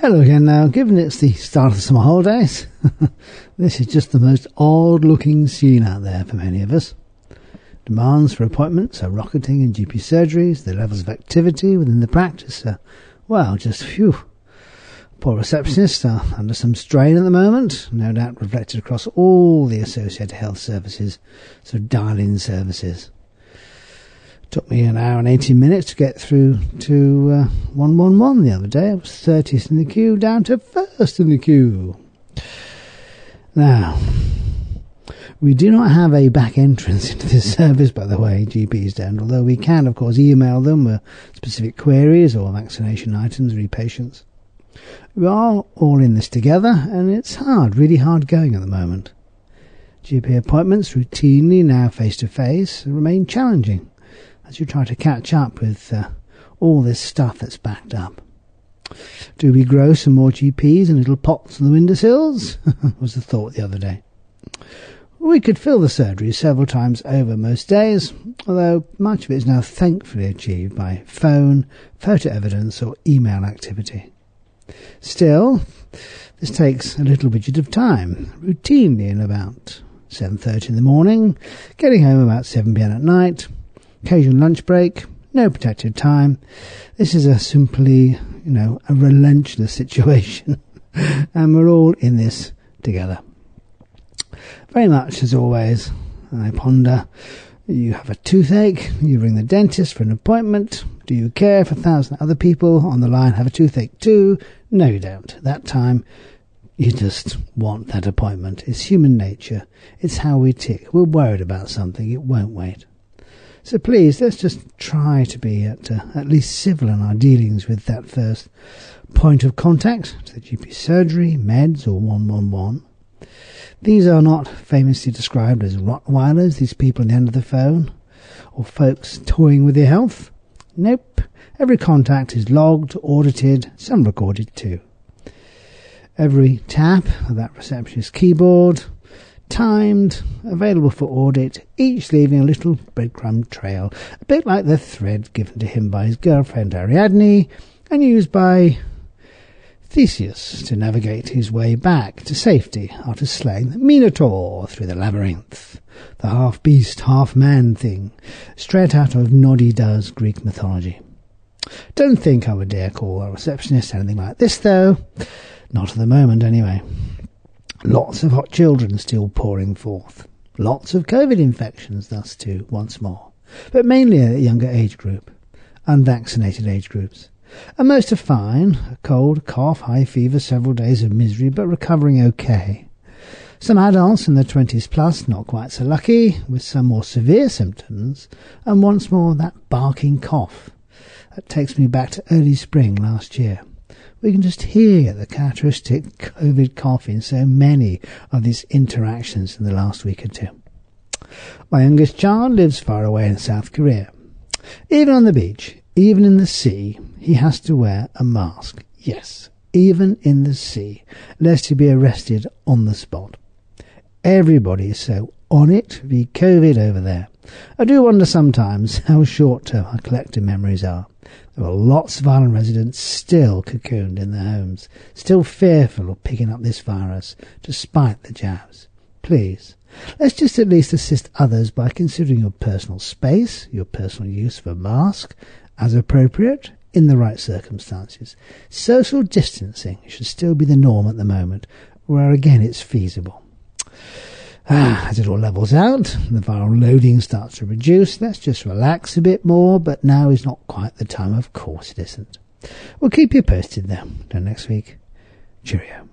Hello again now. Given it's the start of summer holidays, this is just the most odd looking scene out there for many of us. Demands for appointments are rocketing in GP surgeries, the levels of activity within the practice are, well, just phew. Poor receptionists are under some strain at the moment, no doubt reflected across all the associated health services, so dial-in services. Took me an hour and 18 minutes to get through to uh, 111 the other day. I was 30th in the queue down to first in the queue. Now, we do not have a back entrance into this service, by the way, GPs don't, although we can, of course, email them with specific queries or vaccination items re patients. We are all in this together, and it's hard, really hard going at the moment. GP appointments, routinely now face to face, remain challenging as you try to catch up with uh, all this stuff that's backed up. Do we grow some more GPs in little pots on the windowsills? was the thought the other day. We could fill the surgery several times over most days, although much of it is now thankfully achieved by phone, photo evidence, or email activity. Still, this takes a little widget of time, routinely in about 7.30 in the morning, getting home about 7pm at night, occasional lunch break, no protected time. This is a simply, you know, a relentless situation. and we're all in this together. Very much as always, I ponder. You have a toothache, you ring the dentist for an appointment. Do you care if a thousand other people on the line have a toothache too? No, you don't. That time, you just want that appointment. It's human nature. It's how we tick. We're worried about something. It won't wait. So please, let's just try to be at, uh, at least civil in our dealings with that first point of contact to the GP surgery, meds, or 111. These are not famously described as Rottweilers, these people on the end of the phone, or folks toying with your health. Nope. Every contact is logged, audited, some recorded too. Every tap of that receptionist's keyboard, timed, available for audit, each leaving a little breadcrumb trail, a bit like the thread given to him by his girlfriend Ariadne and used by Theseus to navigate his way back to safety after slaying the Minotaur through the labyrinth. The half beast, half man thing, straight out of Noddy Does Greek mythology. Don't think I would dare call a receptionist anything like this, though. Not at the moment, anyway. Lots of hot children still pouring forth. Lots of COVID infections, thus, too, once more. But mainly a younger age group. Unvaccinated age groups. And most are fine. A cold, cough, high fever, several days of misery, but recovering okay. Some adults in their 20s plus, not quite so lucky, with some more severe symptoms, and once more that barking cough. That takes me back to early spring last year we can just hear the characteristic COVID cough in so many of these interactions in the last week or two. My youngest child lives far away in South Korea. Even on the beach, even in the sea, he has to wear a mask. Yes, even in the sea, lest he be arrested on the spot. Everybody is so on it the COVID over there. I do wonder sometimes how short term our collective memories are. There are lots of island residents still cocooned in their homes, still fearful of picking up this virus, despite the jabs. Please, let's just at least assist others by considering your personal space, your personal use of a mask, as appropriate in the right circumstances. Social distancing should still be the norm at the moment, where again it's feasible. Ah, as it all levels out, the viral loading starts to reduce. Let's just relax a bit more, but now is not quite the time. Of course it isn't. We'll keep you posted though. Until next week. Cheerio.